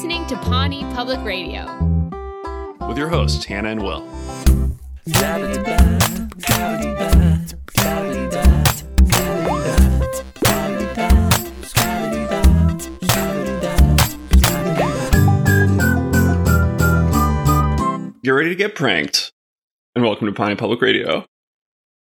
listening to Pawnee Public Radio. with your hosts, Hannah and Will. Get ready to get pranked. And welcome to Pawnee Public Radio.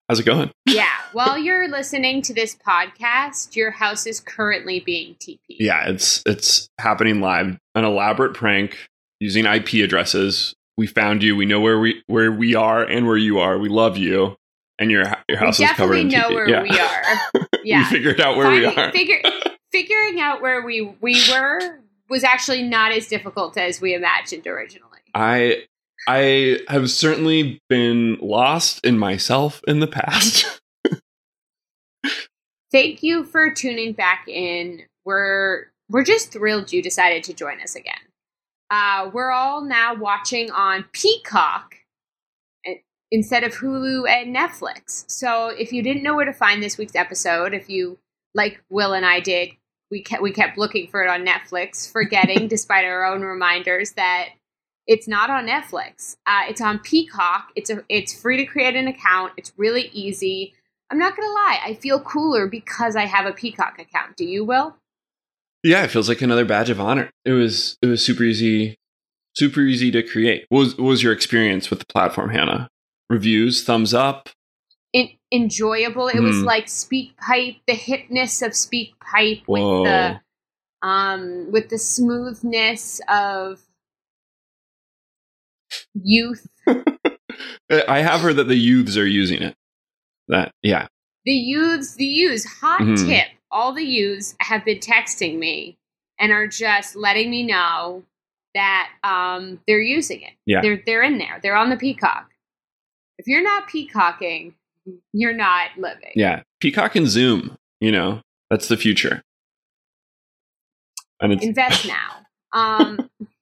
How's it going? Yeah, while you're listening to this podcast, your house is currently being TP. Yeah, it's it's happening live. An elaborate prank using IP addresses. We found you. We know where we where we are and where you are. We love you. And your your house we is covered definitely know where yeah. we are. Yeah. we figured out where we Finding- are. Figure, figuring out where we we were was actually not as difficult as we imagined originally. I I have certainly been lost in myself in the past. Thank you for tuning back in. We're we're just thrilled you decided to join us again. Uh, we're all now watching on Peacock uh, instead of Hulu and Netflix. So if you didn't know where to find this week's episode, if you like Will and I did, we kept we kept looking for it on Netflix, forgetting despite our own reminders that it's not on Netflix. Uh, it's on Peacock. It's a it's free to create an account. It's really easy. I'm not gonna lie, I feel cooler because I have a Peacock account. Do you, Will? yeah, it feels like another badge of honor. It was it was super easy, super easy to create. What was what was your experience with the platform, Hannah? Reviews, thumbs up. In, enjoyable. It was Hmm. like Speak Pipe, the hipness of Speak Pipe Whoa. with the um with the smoothness of youth. I have heard that the youths are using it. That yeah, The youths, the youths, hot Mhm. tip. All the youths have been texting me and are just letting me know that um they're using it. Yeah. They're they're in there. They're on the peacock. If you're not peacocking, you're not living. yeah. Peacock and Zoom. You know that's the future. And it's invest now. Um,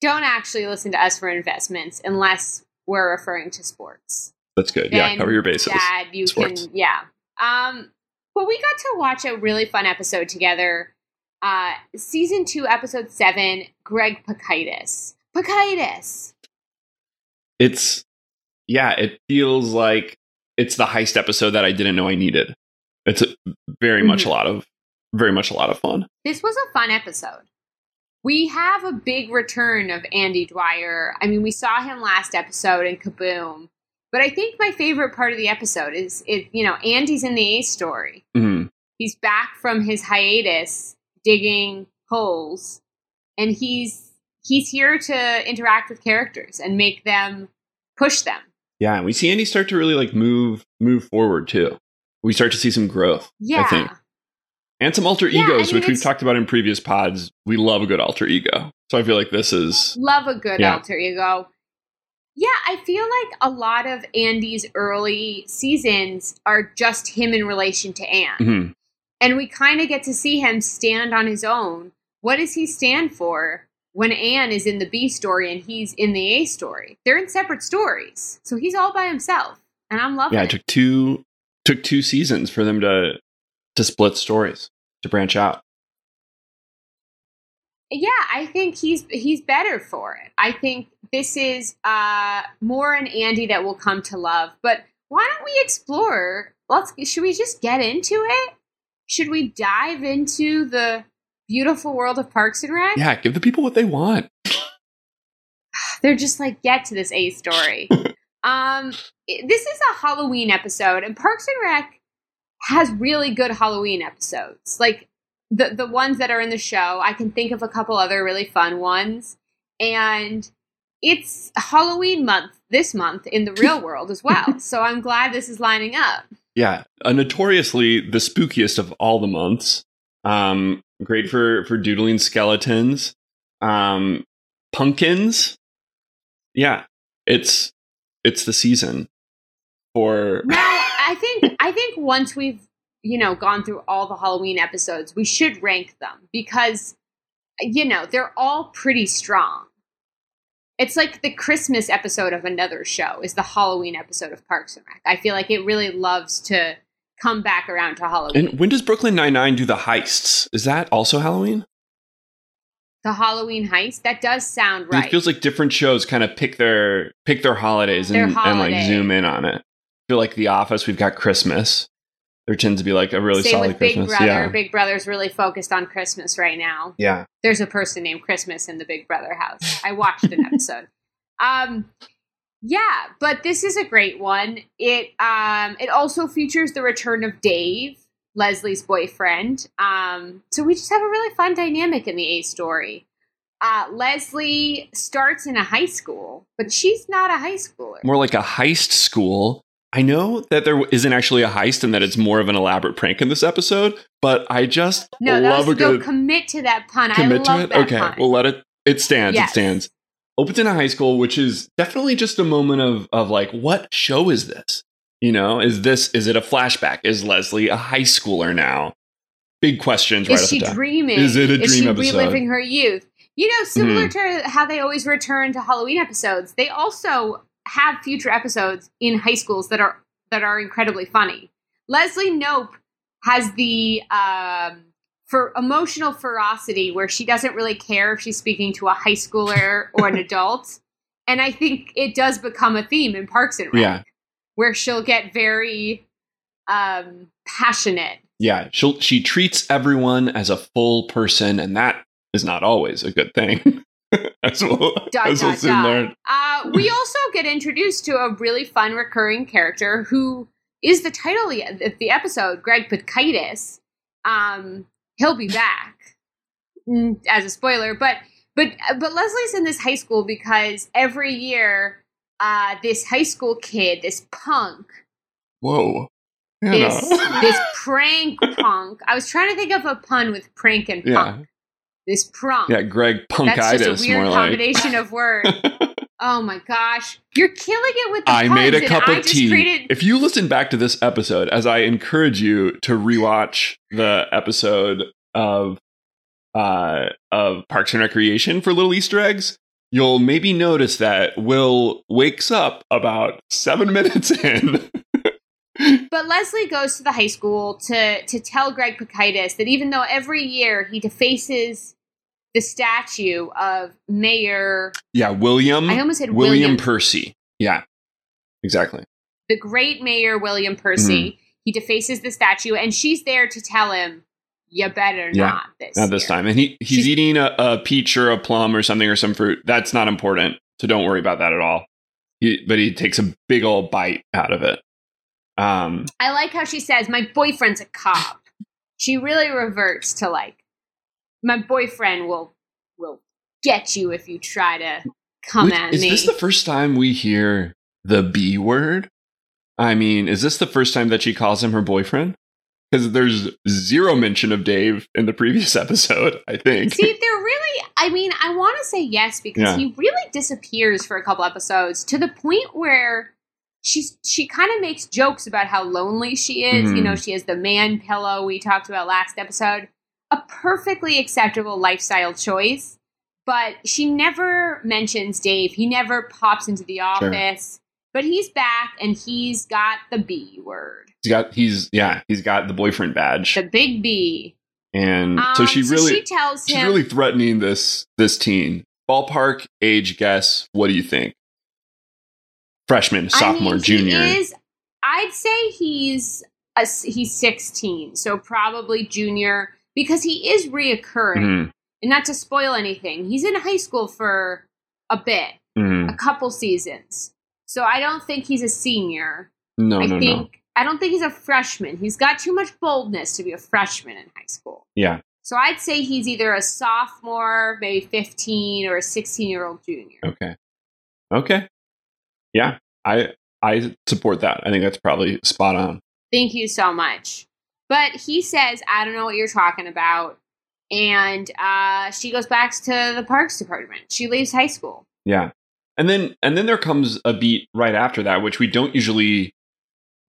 don't actually listen to us for investments unless we're referring to sports. that's good. Yeah, cover your bases. Dad, you Sports. can, yeah. Um, but we got to watch a really fun episode together. Uh, season two, episode seven. Greg Pikitis. Pikitis. it's yeah it feels like it's the heist episode that i didn't know i needed it's a, very much Mm-hmm. a lot of very much a lot of fun This was a fun episode. We have a big return of Andy Dwyer. I mean, we saw him last episode in Kaboom. But I think my favorite part of the episode is it, you know, Andy's in the A story. Mhm. He's back from his hiatus digging holes and he's he's here to interact with characters and make them push them. yeah and we see andy start to really like move move forward too we start to see some growth Yeah. And some alter Yeah, I egos mean, which we've talked about in previous pods we love a good alter ego so i feel like this is Love a good Yeah. alter ego. Yeah, I feel like a lot of Andy's early seasons are just him in relation to Anne. mhm. And we kind of get to see him stand on his own. What does he stand for when Anne is in the B story and he's in the A story? They're in separate stories. So he's all by himself. And I'm loving yeah it it. took two took two seasons for them to to split stories to branch out Yeah, I think he's he's better for it. I think this is uh more an Andy that will come to love. But why don't we explore? Let's should we just get into it? Should we dive into the beautiful world of Parks and Rec? yeah give the people what they want They're just like get to this A story. um this is a Halloween episode and Parks and Rec has really good Halloween episodes. Like the the ones that are in the show, I can think of a couple other really fun ones. And it's Halloween month this month in the real world as well. So I'm glad this is lining up. Yeah, uh, notoriously the spookiest of all the months. Um, great for for doodling skeletons, um, pumpkins. Yeah, it's it's the season for Now, I think once we've you know gone through all the Halloween episodes, we should rank them because you know they're all pretty strong. It's like the Christmas episode of another show is the Halloween episode of Parks and Rec. I feel like it really loves to come back around to Halloween. And when does Brooklyn Nine Nine do the heists? Is that also Halloween? the Halloween Heist. That does sound right. It feels like different shows kind of pick their pick their holidays Their and, and like zoom in on it. I feel like The Office, we've got Christmas. There tends to be like a really Same solid with Big Christmas. Brother. Yeah. Big Brother's really focused on Christmas right now. yeah. There's a person named Christmas in the Big Brother house. I watched an episode. Um, yeah, but this is a great one. It um, it also features the return of Dave, Leslie's boyfriend. Um, so we just have a really fun dynamic in the A story. Uh, Leslie starts in a high school, but she's not a high schooler. More like a heist school. I know that there isn't actually a heist and that it's more of an elaborate prank in this episode, but I just no, love was a good commit to that pun. I commit to it. Okay, pun. we'll let it. It stands. Yes. It stands. Opens in a high school, which is definitely just a moment of of like, what show is this? You know, is this is it a flashback? Is Leslie a high schooler now? Big questions right Is she dreaming? Is it a Is she dream episode? Mm-hmm. reliving her youth? You know, similar to how they always return to Halloween episodes, they also have future episodes in high schools that are that are incredibly funny. Leslie Knope has the um, for emotional ferocity where she doesn't really care if she's speaking to a high schooler or an adult, and I think it does become a theme in Parks and Rec, Yeah, where she'll get very um, passionate yeah. She she treats everyone as a full person, and that is not always a good thing. as we'll, dot, as we'll soon dot. learn. Uh, we also get introduced to a really fun recurring character who is the title of the episode, Greg Pikitis. Um, he'll be back as a spoiler, but but but Leslie's in this high school because every year, uh, this high school kid, this punk, Whoa. this this prank punk. I was trying to think of a pun with prank and Yeah. punk. This prompt. yeah, Greg That's Punkitis, just a weird more like. combination of words. Oh my gosh, you're killing it with the I made a cup of tea. created- If you listen back to this episode, as I encourage you to rewatch the episode of uh, of Parks and Recreation for little Easter eggs, you'll maybe notice that Will wakes up about seven minutes in. But Leslie goes to the high school to to tell Greg Pikitis that even though every year he defaces the statue of Mayor, yeah, William. I almost said William William, Percy. Yeah, exactly. the great Mayor William Percy, Mm-hmm. he defaces the statue, and she's there to tell him, "You better Yeah, not this Not this year." time. And he he's She's- eating a, a peach or a plum or something or some fruit. That's not important. So don't worry about that at all. He, but he takes a big old bite out of it. Um, I like how she says, "My boyfriend's a cop." She really reverts to like, "My boyfriend will will get you if you try to come which- at is me." Is this the first time we hear the B word? I mean, is this the first time that she calls him her boyfriend? Because there's zero mention of Dave in the previous episode. I think. See, they're really. I mean, I want to say yes because Yeah. he really disappears for a couple episodes to the point where she's she kind of makes jokes about how lonely she is. You Mhm. know, she has the man pillow we talked about last episode. A perfectly acceptable lifestyle choice, but she never mentions Dave. He never pops into the office. But he's back and he's got the B word. he's got he's yeah he's got the boyfriend badge, The big B. and so Um, she really she tells she's him really threatening this this teen. Ballpark age guess. What do you think? Freshman, sophomore, I mean, junior. He is, I'd say he's a, he's 16, so probably junior because he is reoccurring. Mhm, And not to spoil anything, he's in high school for a bit, mhm. a couple seasons. So I don't think he's a senior. No, I no, think no. I don't think he's a freshman. He's got too much boldness to be a freshman in high school. Yeah. So I'd say he's either a sophomore, maybe 15, or a 16 year old junior. Okay. Okay. Yeah, I I support that. I think that's probably spot on. Thank you so much. But he says, I don't know what you're talking about. And uh, she goes back to the parks department. She leaves high school. Yeah. And then and then there comes a beat right after that, which we don't usually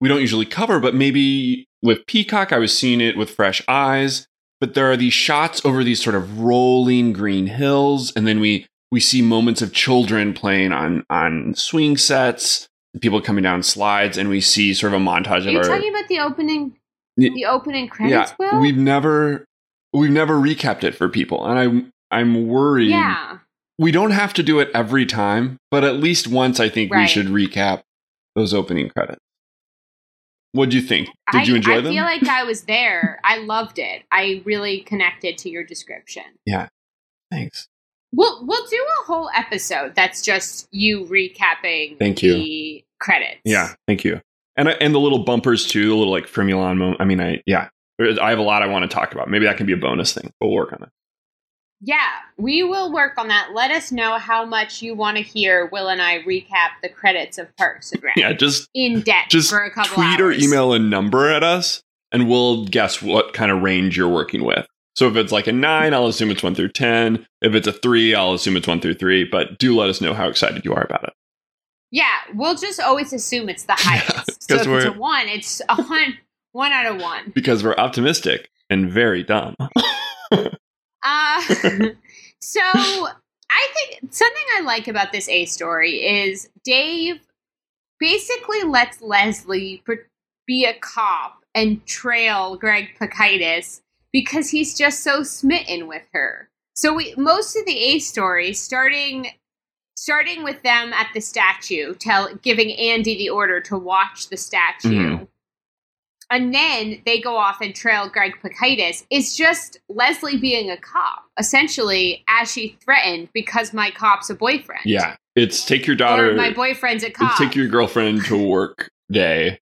we don't usually cover, but maybe with Peacock, I was seeing it with fresh eyes. But there are these shots over these sort of rolling green hills, and then we we see moments of children playing on on swing sets, people coming down slides, and we see sort of a montage Are of you our talking about the opening the opening credits, Will? we've never we've never recapped it for people, and I'm I'm worried. Yeah. We don't have to do it every time, but at least once I think we should recap those opening credits. What do you think? Did I, you enjoy I them? I feel like I was there. I loved it. I really connected to your description. Yeah. Thanks. We'll we'll do a whole episode that's just you recapping Thank you. the credits. Yeah, thank you. And and the little bumpers too, the little like Fremulon moment. I mean, I yeah, I have a lot I want to talk about. Maybe that can be a bonus thing. We'll work on it. Yeah, we will work on that. Let us know how much you want to hear Will and I recap the credits of Parks and Rec Yeah, just in depth just for a couple tweet or email a number at us, and we'll guess what kind of range you're working with. So if it's like a nine, I'll assume it's one through ten. If it's a three, I'll assume it's one through three. But do let us know how excited you are about it. Yeah, we'll just always assume it's the Yeah, highest. so 'cause if it's a one, it's a one, one out of one. because we're optimistic and very dumb. Uh, so I think something I like about this A story is Dave basically lets Leslie be a cop and trail Greg Pikitis because he's just so smitten with her. So we most of the A story starting starting with them at the statue, tell giving Andy the order to watch the statue. Mhm. And then they go off and trail Greg Pikitis. Is just Leslie being a cop, essentially, as she threatened because my cop's a boyfriend. yeah, it's take your daughter. Or my boyfriend's a cop. It's take your girlfriend to work day,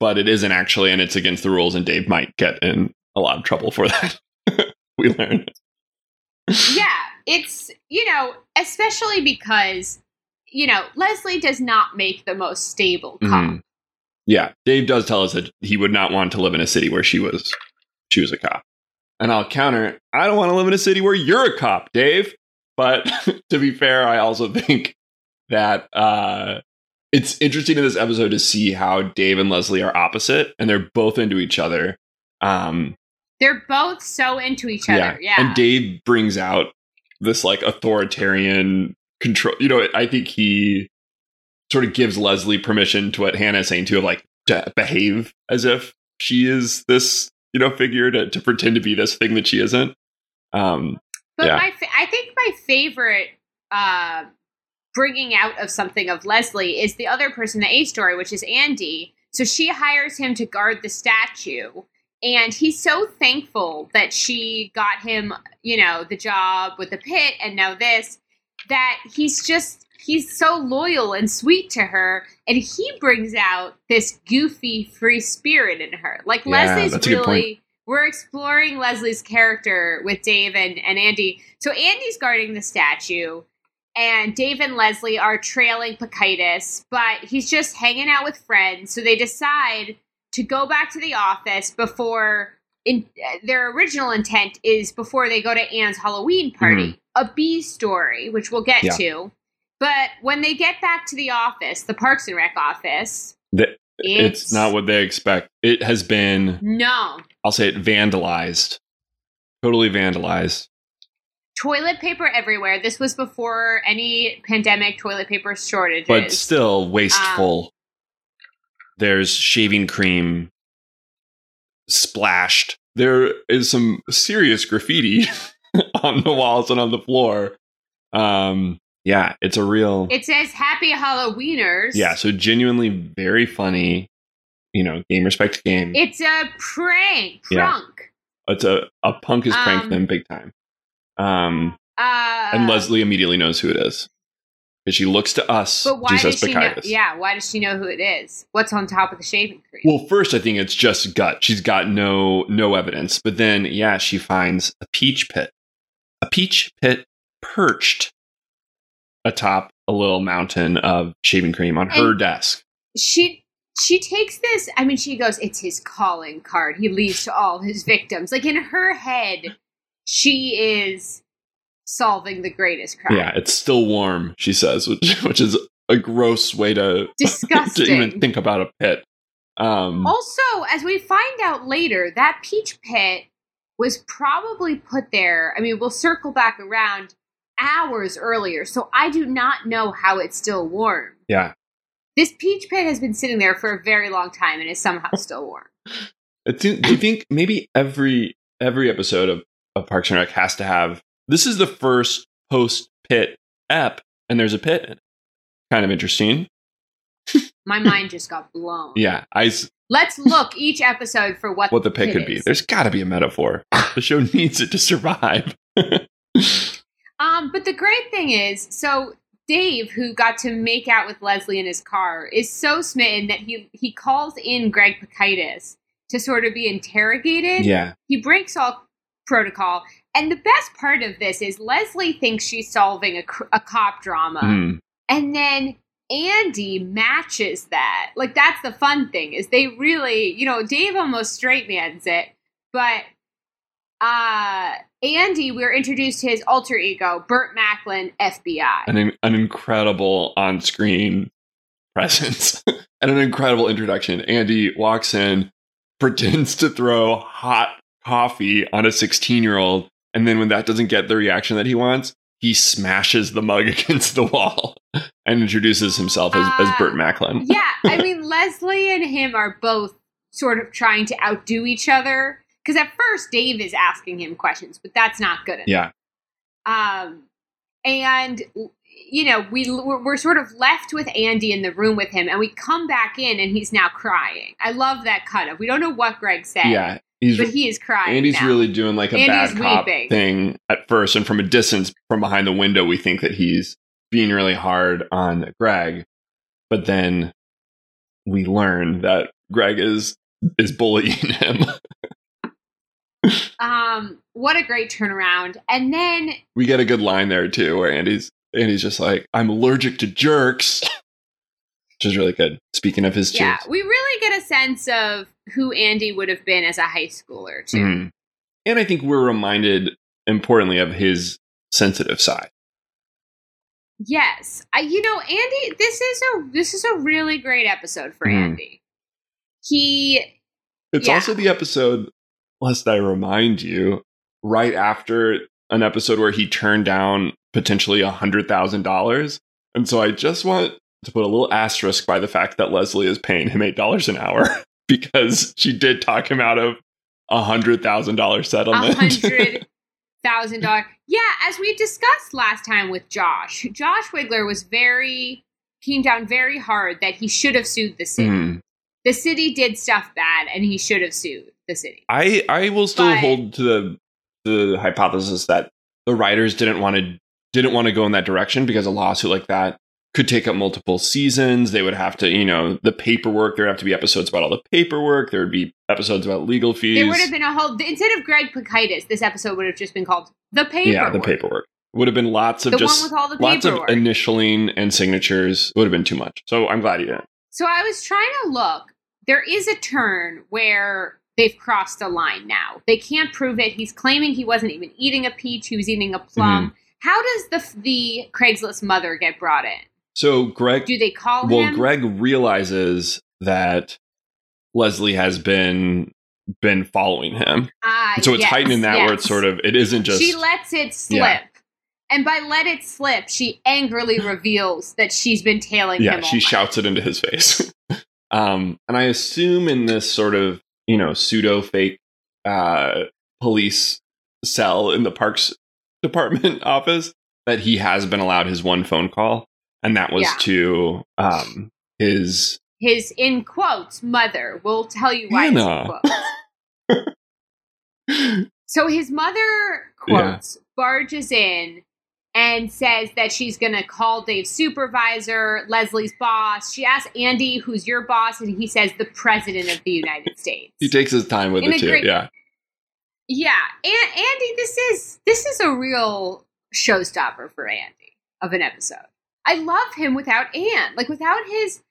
but it isn't actually, and it's against the rules, and Dave might get in a lot of trouble for that. we learned. yeah, it's, you know, especially because, you know, Leslie does not make the most stable cop. Mhm. Yeah, Dave does tell us that he would not want to live in a city where she was she was a cop. And I'll counter, I don't want to live in a city where you're a cop, Dave. But to be fair, I also think that uh it's interesting in this episode to see how Dave and Leslie are opposite and they're both into each other. Um They're both so into each other. Yeah. And Dave brings out this like authoritarian control. You know, I think he sort of gives Leslie permission to what Hannah is saying to like to behave as if she is this, you know, figure to, to pretend to be this thing that she isn't. Um, But Yeah. my, fa- I think my favorite uh, bringing out of something of Leslie is the other person, the A story, which is Andy. So she hires him to guard the statue, and he's so thankful that she got him, you know, the job with the pit, and now this. That he's just he's so loyal and sweet to her, and he brings out this goofy free spirit in her. Like Yeah, Leslie's that's a good point. really we're exploring Leslie's character with Dave and, and Andy. So Andy's guarding the statue, and Dave and Leslie are trailing Pikitis, but he's just hanging out with friends. So they decide to go back to the office before. In, their original intent is before they go to Anne's Halloween party, a B story, which we'll get Yeah. to. But when they get back to the office, the Parks and Rec office, th- it's, it's not what they expect. It has been, no I'll say it, vandalized. Totally vandalized. toilet paper everywhere. This was before any pandemic toilet paper shortages. But still wasteful. Um, There's shaving cream splashed. There is some serious graffiti on the walls and on the floor. Um, yeah, it's a real. it says "Happy Halloweeners." yeah, so genuinely very funny. You know, game respect game. it's a prank. Yeah. It's a a punk has pranked Um, them big time. Um, Uh, and Leslie immediately knows who it is because she looks to us. But why does she know? Yeah, why does she know who it is? What's on top of the shaving cream? Well, first I think it's just gut. She's got no no evidence, but then yeah, she finds a peach pit, a peach pit perched atop a little mountain of shaving cream on her desk. she she takes this. I mean, she goes, "It's his calling card. He leaves to all his victims." Like in her head, she is solving the greatest crime. Yeah, it's still warm. She says, which which is a gross way to disgusting to even think about a pit. Um, Also, as we find out later, that peach pit was probably put there. I mean, we'll circle back around hours earlier, so I do not know how it's still warm. yeah, This peach pit has been sitting there for a very long time and is somehow still warm. Do you think maybe every every episode of, of Parks and Rec has to have this is the first post pit app, and there's a pit. in it. Kind of interesting. My mind just got blown. Yeah, I s- Let's look each episode for what what the pit could be. There's got to be a metaphor. the show needs it to survive. Um, but the great thing is, so Dave, who got to make out with Leslie in his car, is so smitten that he he calls in Greg Pikitis to sort of be interrogated. yeah, He breaks all protocol, and the best part of this is Leslie thinks she's solving a, a cop drama, Mm. and then Andy matches that. Like that's the fun thing is they really, you know, Dave almost straight mans it, but uh Andy, we're introduced to his alter ego, Burt Macklin, FBI. an in- an incredible on screen presence and an incredible introduction. Andy walks in, pretends to throw hot coffee on a 16 year old, and then when that doesn't get the reaction that he wants, he smashes the mug against the wall and introduces himself as, as Uh, Burt Macklin. yeah, I mean Leslie and him are both sort of trying to outdo each other because at first Dave is asking him questions, but that's not good enough. Yeah. Um, and you know, we we're, we're sort of left with Andy in the room with him, and we come back in, and he's now crying. I love that cut of. We don't know what Greg said, Yeah. He's but he is crying. Andy's now. really doing like a Andy's bad cop weeping. thing at first, and from a distance, from behind the window, we think that he's being really hard on Greg, but then we learn that Greg is is bullying him. Um, what a great turnaround! And then we get a good line there too, where Andy's Andy's just like, "I'm allergic to jerks," which is really good. Speaking of his yeah, we really get a sense of who Andy would have been as a high schooler too. Mhm. and I think we're reminded importantly of his sensitive side. Yes, I, you know, Andy. This is a this is a really great episode for Mhm. Andy. He It's Yeah. also the episode, lest I remind you, right after an episode where he turned down potentially a hundred thousand dollars. And so I just want to put a little asterisk by the fact that Leslie is paying him eight dollars an hour because she did talk him out of a hundred thousand dollar a settlement. hundred thousand dollar. Yeah, as we discussed last time with Josh, Josh Wiggler was very came down very hard that he should have sued the city. Hmm. The city did stuff bad, and he should have sued the city. I I will still But- hold to the the hypothesis that the writers didn't want to didn't want to go in that direction because a lawsuit like that could take up multiple seasons. They would have to, you know, the paperwork. There would have to be episodes about all the paperwork. There would be episodes about legal fees. There would have been a whole instead of Greg Pikitis, this episode would have just been called the paperwork. yeah, the paperwork would have been lots of The just one with all the lots of initialing and signatures. It would have been too much. So I'm glad you didn't. So I was trying to look. There is a turn where they've crossed a line now. They can't prove it. He's claiming he wasn't even eating a peach; he was eating a plum. Mm-hmm. How does the the Craigslist mother get brought in? So Greg Do they call well, him? Greg realizes that Leslie has been been following him. Ah, so it's yes, heightening that where it's sort of it isn't just she lets it slip. Yeah. And by let it slip, she angrily reveals that she's been tailing yeah him. all she shouts it into his face. um, and I assume in this sort of you know pseudo fake uh, police cell in the parks department office that he has been allowed his one phone call, and that was Yeah. to um, his His in quotes mother. We'll tell you why. Hannah. So his mother quotes barges in and says that she's going to call Dave's supervisor, Leslie's boss. She asks Andy, "Who's your boss?" and he says, "The president of the United States." he takes his time with In it too. great- yeah, yeah, and Andy, this is this is a real showstopper for Andy of an episode. I love him without Anne, like without his.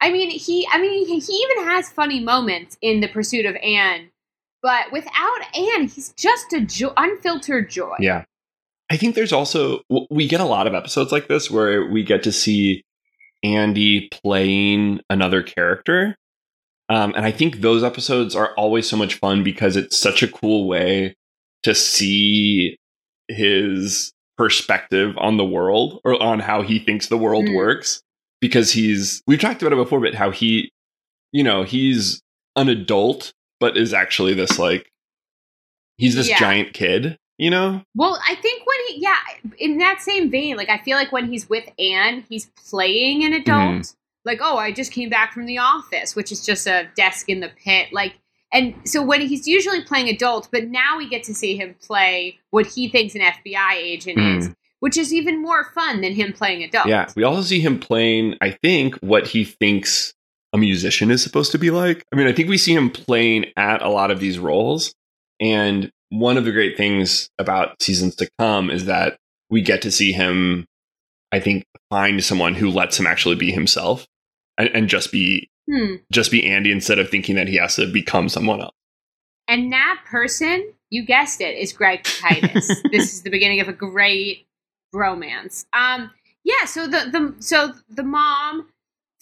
I mean, he. I mean, he, even has funny moments in the pursuit of Anne, but without Anne, he's just a jo- unfiltered joy. yeah. I think there's also we get a lot of episodes like this where we get to see Andy playing another character. Um, and I think those episodes are always so much fun because it's such a cool way to see his perspective on the world or on how he thinks the world Mm. works. Because he's, we've talked about it before, but how he, you know, he's an adult, but is actually this like, he's this Yeah. giant kid. You know? Well, I think when he, yeah, in that same vein, like I feel like when he's with Anne, he's playing an adult. Mhm. Like, oh, I just came back from the office, which is just a desk in the pit. Like, and so when he's usually playing adult, but now we get to see him play what he thinks an FBI agent Mm. is, which is even more fun than him playing adult. Yeah. We also see him playing, I think, what he thinks a musician is supposed to be like. I mean, I think we see him playing at a lot of these roles. And one of the great things about seasons to come is that we get to see him, I think, find someone who lets him actually be himself and, and just be Hmm. just be Andy instead of thinking that he has to become someone else. And that person, you guessed it, is Greg Titus. this is the beginning of a great romance. Um, yeah. So the the so the mom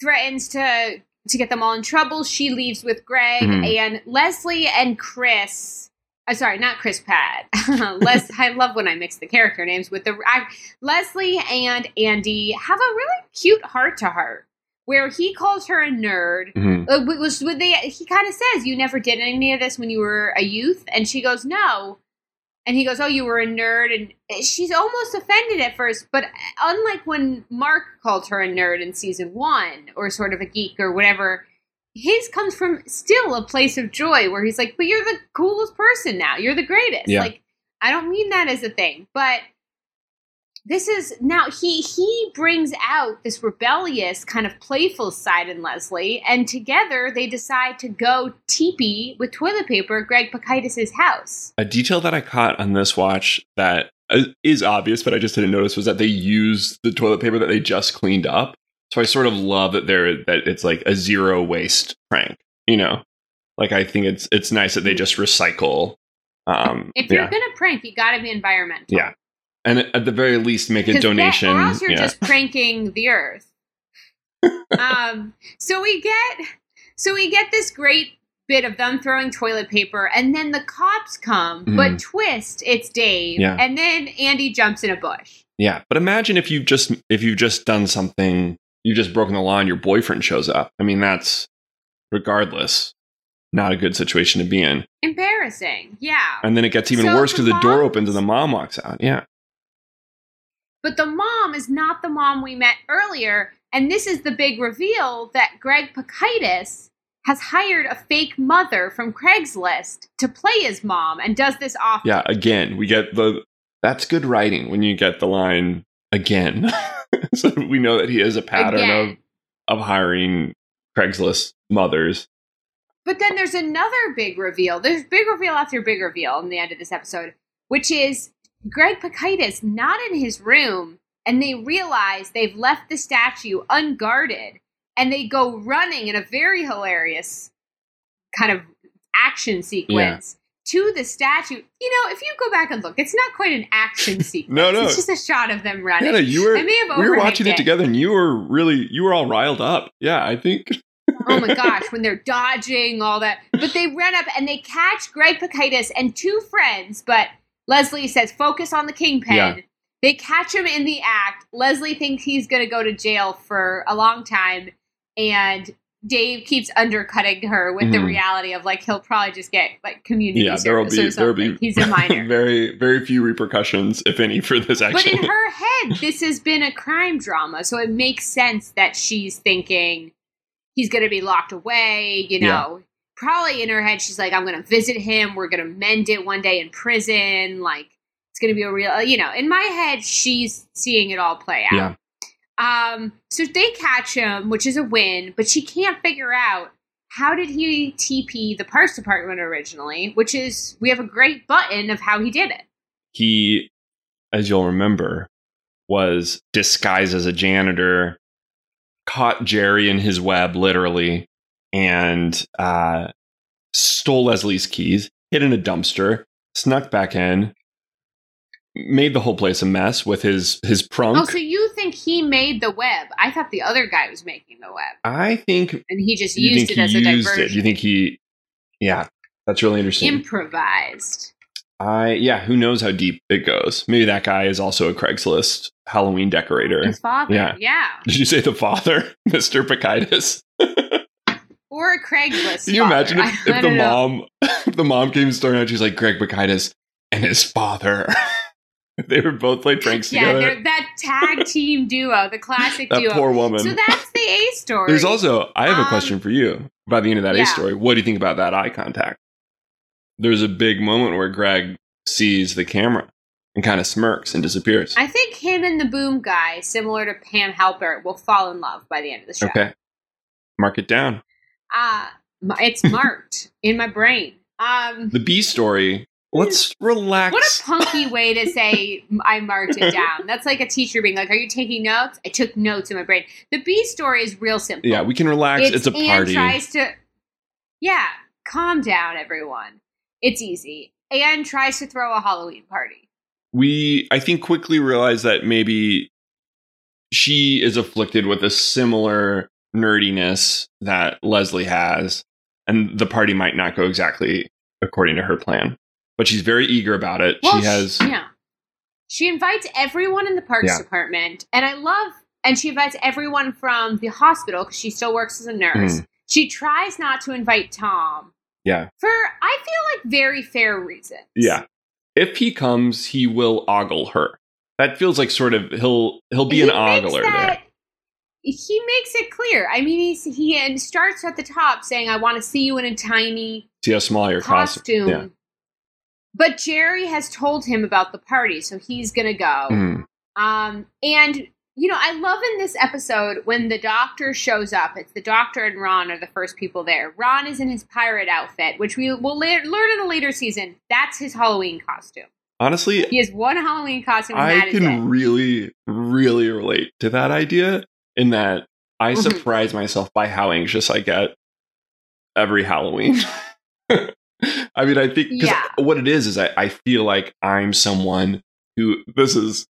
threatens to to get them all in trouble. She leaves with Greg Mhm. and Leslie and Chris. Uh, sorry, not Chris Pratt. Les, I love when I mix the character names with the I, Leslie and Andy have a really cute heart to heart where he calls her a nerd mm-hmm. uh, w- was with the he kind of says you never did any of this when you were a youth. And she goes no. And he goes oh you were a nerd. And uh, she's almost offended at first but uh, unlike when mark called her a nerd in season one or sort of a geek or whatever his comes from still a place of joy where he's like but you're the coolest person now. You're the greatest. Yeah. like i don't mean that as a thing but this is now he he brings out this rebellious kind of playful side in Leslie, and together they decide to go teepee with toilet paper at Greg Pikitis' house. A detail that I caught on this watch that uh, obvious, but I just didn't notice was that they used the toilet paper that they just cleaned up. So I sort of love that they're that it's like a zero waste prank. You know, like I think it's it's nice that they just recycle. Um, If you're yeah, gonna prank, you got to be environmental. Yeah. And at the very least, make a 'Cause that- donation. or else you're yeah. just pranking the earth. um, so we get, so we get this great bit of them throwing toilet paper, and then the cops come, but twist, it's Dave, Mm-hmm. Yeah. and then Andy jumps in a bush. Yeah, but imagine if you've just if you've just done something, you've just broken the law, and your boyfriend shows up. I mean, that's regardless not a good situation to be in. Embarrassing, yeah. And then it gets even So worse because the door opens and the mom walks out. Yeah, But the mom is not the mom we met earlier, and this is the big reveal that Greg Pikitis has hired a fake mother from Craigslist to play his mom, and does this often. yeah. Again, we get the that's good writing when you get the line again, so we know that he has a pattern Again. of of hiring Craigslist mothers. But then there's another big reveal. There's big reveal after big reveal in the end of this episode, which is Greg Pikitis not in his room, and they realize they've left the statue unguarded, and they go running in a very hilarious kind of action sequence to the statue. You know, if you go back and look, it's not quite an action sequence. No, no. It's just a shot of them running. No, you were I may have we were watching it together, and you were really you were all riled up. Yeah, I think oh my gosh, when they're dodging all that. But they run up and they catch Greg Pikitis and two friends, but Leslie says, focus on the kingpin. Yeah. They catch him in the act. Leslie thinks he's going to go to jail for a long time. And Dave keeps undercutting her with the Mhm. reality of like, he'll probably just get like community yeah, there will service be there will be He's a minor. very very few repercussions, if any, for this. But in her head, this has been a crime drama, so it makes sense that she's thinking he's going to be locked away. You know, probably in her head, she's like, "I'm going to visit him. We're going to mend it one day in prison. Like it's going to be a real." You know, in my head, she's seeing it all play out. Yeah. Um. So they catch him, which is a win, but she can't figure out. How did he TP the parks department originally? Which is, we have a great button of how he did it. he, as you'll remember, was disguised as a janitor, caught Jerry in his web, literally, and uh, stole Leslie's keys, hid in a dumpster, snuck back in, made the whole place a mess with his his prunk. Oh, so you think he made the web? I thought the other guy was making the web, I think and he just used it as a diversion. it. You think he? Yeah, that's really interesting. Improvised. I yeah, who knows how deep it goes? Maybe that guy is also a Craigslist Halloween decorator. His father, Yeah. yeah, Did you say the father, Mister Pikitis? or a Craigslist. Can you father. imagine if, if the know. mom, if the mom came storming out, she's like, "Greg Pikitis, and his father. they were both played pranks Yeah, together. they're that tag team duo, the classic That duo. poor woman. So that's the A story. There's also, I have a Um, question for you by the end of that yeah. A story. What do you think about that eye contact? There's a big moment where Greg sees the camera and kind of smirks and disappears. I think him and the boom guy, similar to Pam Halpert, will fall in love by the end of the show. okay. Mark it down. Uh, it's marked in my brain. Um, The B story, let's relax. what a punky way to say I marked it down. That's like a teacher being like, "Are you taking notes?" I took notes in my brain. The B story is real simple. yeah, we can relax. It's, a party. Anne tries to, yeah, calm down, everyone. It's easy. Anne tries to throw a Halloween party. we I think quickly realized that maybe she is afflicted with a similar nerdiness that Leslie has, and the party might not go exactly according to her plan. But she's very eager about it. Well, she has yeah. She invites everyone in the parks Yeah. department, and I love, and she invites everyone from the hospital because she still works as a nurse. Mm. She tries not to invite Tom yeah. for I feel like very fair reasons. Yeah. If he comes, he will ogle her. That feels like sort of he'll he'll be He an ogler that- there. He makes it clear. I mean, he's, he and starts at the top saying, "I want to see you in a tiny See how small your costume." costume. Yeah. But Jerry has told him about the party, so he's gonna go. Mm. Um, and you know, I love in this episode when the doctor shows up. It's the doctor and Ron are the first people there. Ron is in his pirate outfit, which we will learn in a later season. That's his Halloween costume. Honestly, He has one Halloween costume, I can really, really relate to that idea in that I Mhm. surprise myself by how anxious I get every Halloween. I mean, I think Yeah. what it is is I, I feel like I'm someone who this is.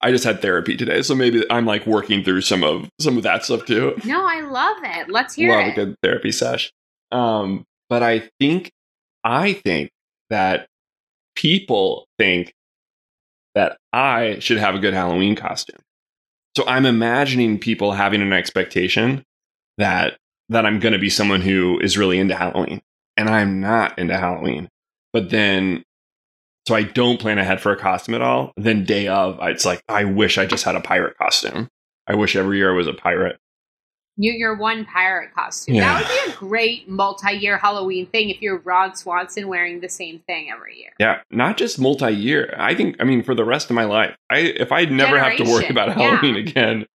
I just had therapy today, so maybe I'm like working through some of some of that stuff too. No, I love it. Let's hear Love it. a good therapy sesh. Um, but I think I think that people think that I should have a good Halloween costume. So I'm imagining people having an expectation that that I'm going to be someone who is really into Halloween, and I'm not into Halloween. But then, so I don't plan ahead for a costume at all. Then day of, it's like I wish I just had a pirate costume. I wish every year I was a pirate. You, your one pirate costume. Yeah. That would be a great multi-year Halloween thing if you're Ron Swanson wearing the same thing every year. Yeah, not just multi-year. I think I mean for the rest of my life. I if I never have to worry about yeah. Halloween again.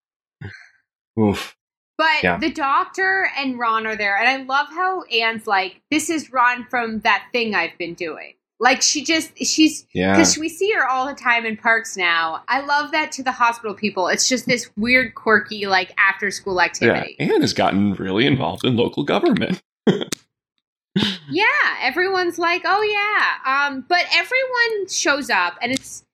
Oof. But Yeah. the doctor and Ron are there, and I love how Anne's like, "This is Ron from that thing I've been doing." Like she just she's Yeah. because we see her all the time in parks now. I love that to the hospital people. It's just this weird, quirky, like after school Yeah. activity. Anne has gotten really involved in local government. Yeah, everyone's like, "Oh yeah," um, but everyone shows up, and it's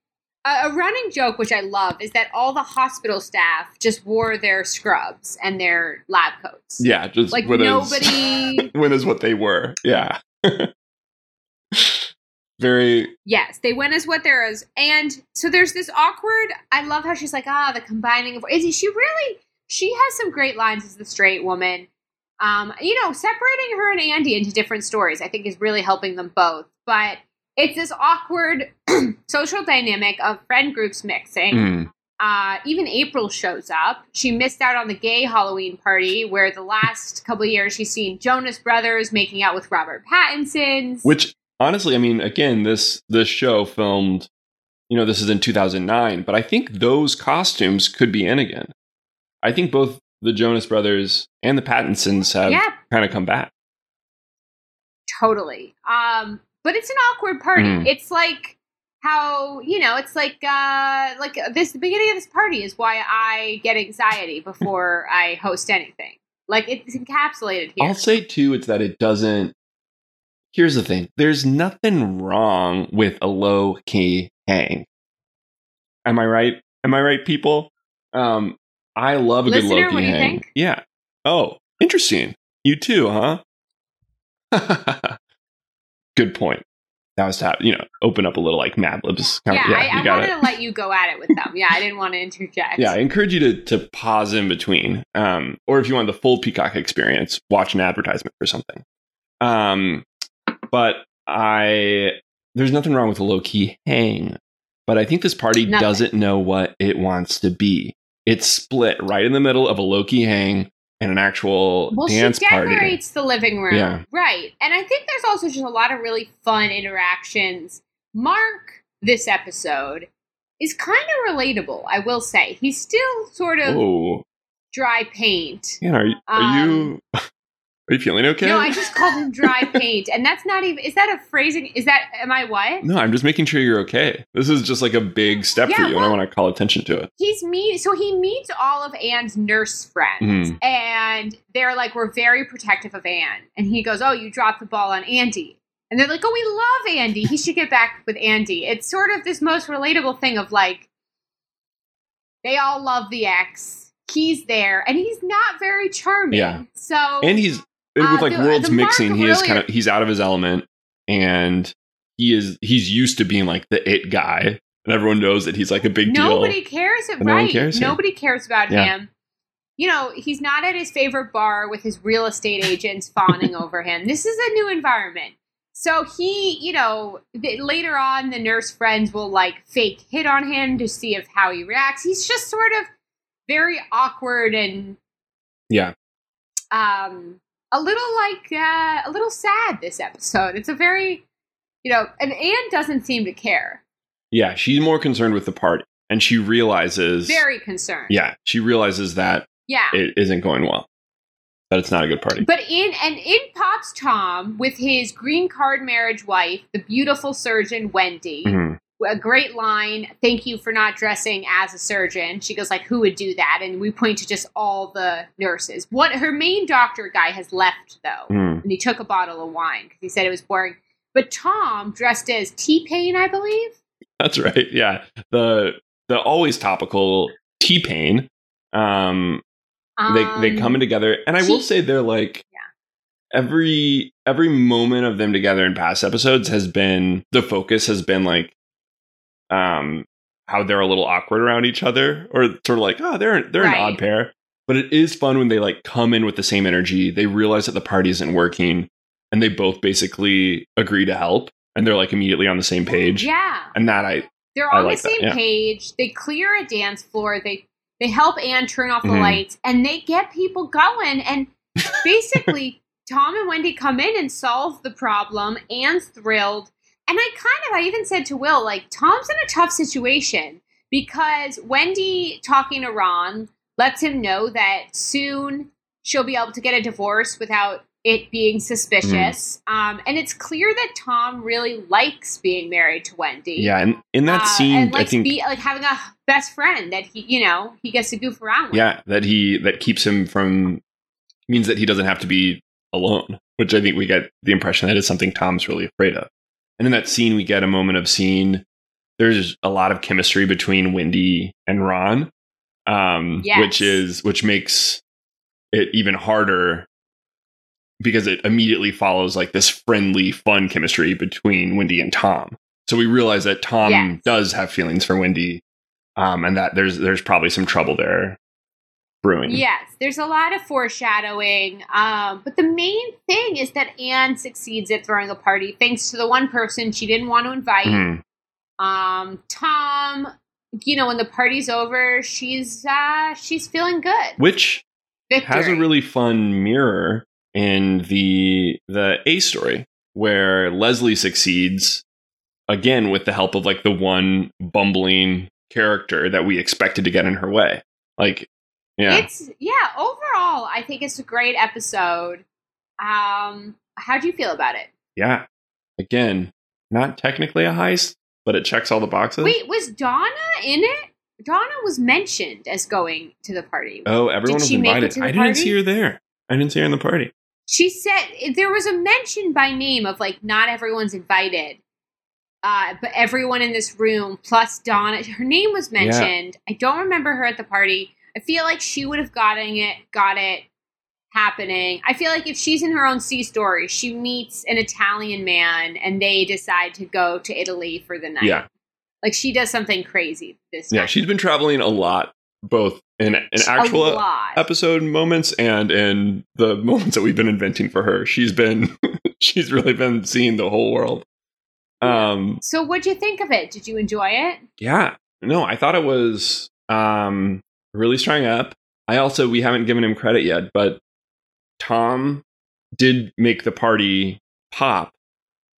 a, running joke, which I love, is that all the hospital staff just wore their scrubs and their lab coats. Yeah, just like when is- nobody. when is what they were. Yeah. Very yes, they went as what there is, and so there's this awkward. I love how she's like, "Ah, the combining of." Is she really? She has some great lines as the straight woman. Um, you know, separating her and Andy into different stories, I think, is really helping them both. But it's this awkward social dynamic of friend groups mixing. mm, Uh, even April shows up. She missed out on the gay Halloween party, where the last couple of years she's seen Jonas Brothers making out with Robert Pattinson's. which honestly, I mean, again, this this show filmed, you know, this is in 2009, but I think those costumes could be in again. I think both the Jonas Brothers and the Pattinsons have yeah, kind of come back. totally. Um, but it's an awkward party. Mm. It's like how you know, it's like uh, like this. The beginning of this party is why I get anxiety before I host anything. Like it's encapsulated here. I'll say too, it's that it doesn't. Here's the thing: there's nothing wrong with a low key hang. Am I right? Am I right, people? Um, I love a Listener, good low key what do you hang. think? Yeah. Oh, interesting. You too, huh? good point. That was to have, you know open up a little like Mad Libs. yeah, kind of- I, I got wanted to let you go at it with them. Yeah, I didn't want to interject. Yeah, I encourage you to to pause in between, um, or if you want the full Peacock experience, watch an advertisement for something. Um, but I there's nothing wrong with a low key hang, but I think this party Nothing. doesn't know what it wants to be. It's split right in the middle of a low key hang and an actual Well, dance she party. decorates the living room. Yeah. Right. And I think there's also just a lot of really fun interactions. Mark, this episode, is kind of relatable, I will say. He's still sort of dry paint. yeah. Are, are you um, are you feeling okay? No, I just called him dry paint. And that's not even, is that a phrasing? Is that, am I what? No, I'm just making sure you're okay. This is just like a big step for Yeah, you, and I want to call attention to it. He's meet, so he meets all of Anne's nurse friends. Mhm. And they're like, we're very protective of Anne. And he goes, oh, you dropped the ball on Andy. And they're like, oh, we love Andy. He should get back with Andy. It's sort of this most relatable thing of like, they all love the ex. He's there, and he's not very charming. Yeah. So And he's Uh, with like the- worlds the mixing. He is kind of he's out of his element, and he is he's used to being like the it guy, and everyone knows that he's like a big nobody deal. cares. But no one right? cares, yeah. Nobody cares about Yeah. him. You know, he's not at his favorite bar with his real estate agents fawning over him. This is a new environment. So he, you know, th- later on, the nurse friends will like fake hit on him to see if how he reacts. He's just sort of very awkward and Yeah, um a little like uh, a little sad this episode. It's a very, you know, and Anne doesn't seem to care. yeah. She's more concerned with the party, and she realizes Very concerned. Yeah, she realizes that Yeah. it isn't going well. That it's not a good party. But in and in pops Tom with his green card marriage wife, the beautiful surgeon Wendy. Mhm. A great line. Thank you for not dressing as a surgeon. She goes like, "Who would do that?" And we point to just all the nurses. What her main doctor guy has left though, Mhm. and he took a bottle of wine because he said it was boring. But Tom dressed as T Pain, I believe. That's right. Yeah, the the always topical T Pain. Um, they they Um, come in together, and I will say they're like every every moment of them together in past episodes has been the focus has been like um how they're a little awkward around each other or sort of like oh they're they're an odd pair but it is fun when they like come in with the same energy they realize that the party isn't working and they both basically agree to help and they're like immediately on the same page Yeah. and that i They're I on like the that, same yeah. page. They clear a dance floor. They they help Anne turn off the Mhm. lights, and they get people going. And basically, Tom and Wendy come in and solve the problem. Anne's thrilled, and I kind of I even said to Will like Tom's in a tough situation because Wendy talking to Ron lets him know that soon she'll be able to get a divorce without it being suspicious. Mm-hmm. Um, and it's clear that Tom really likes being married to Wendy. yeah and in that Uh, scene and i think be like having a best friend that he, you know, he gets to goof around with. yeah that he that keeps him from means that he doesn't have to be alone which i think we get the impression that is something tom's really afraid of and in that scene we get a moment of seeing there's a lot of chemistry between wendy and ron um Yes. which is which makes it even harder because it immediately follows like this friendly fun chemistry between wendy and tom so we realize that tom Yes. does have feelings for wendy um and that there's there's probably some trouble there brewing Yes, there's a lot of foreshadowing. Um, but the main thing is that Anne succeeds at throwing a party thanks to the one person she didn't want to invite. Mhm. Um, Tom, you know, when the party's over, she's uh she's feeling good. which Victory. has a really fun mirror in the the A story where Leslie succeeds again with the help of like the one bumbling character that we expected to get in her way. Like yeah. It's yeah, overall, I think it's a great episode. Um, how do you feel about it? yeah. Again, not technically a heist, but it checks all the boxes. Wait, was Donna in it? Donna was mentioned as going to the party. oh, everyone Did was she make it invited. I didn't party? see her there. I didn't see her in the party. She said there was a mention by name of like not everyone's invited, uh, but everyone in this room plus Donna. Her name was Yeah. mentioned. I don't remember her at the party. I feel like she would have gotten it, got it happening. I feel like if she's in her own sea story, she meets an Italian man and they decide to go to Italy for the night. Yeah. like she does something crazy this Yeah, night. she's been traveling a lot, both in in actual episode moments and in the moments that we've been inventing for her. She's been she's really been seeing the whole world. Um, So, what'd you think of it? Did you enjoy it? yeah, no, I thought it was um, really strung up. I also we haven't given him credit yet, but Tom did make the party pop.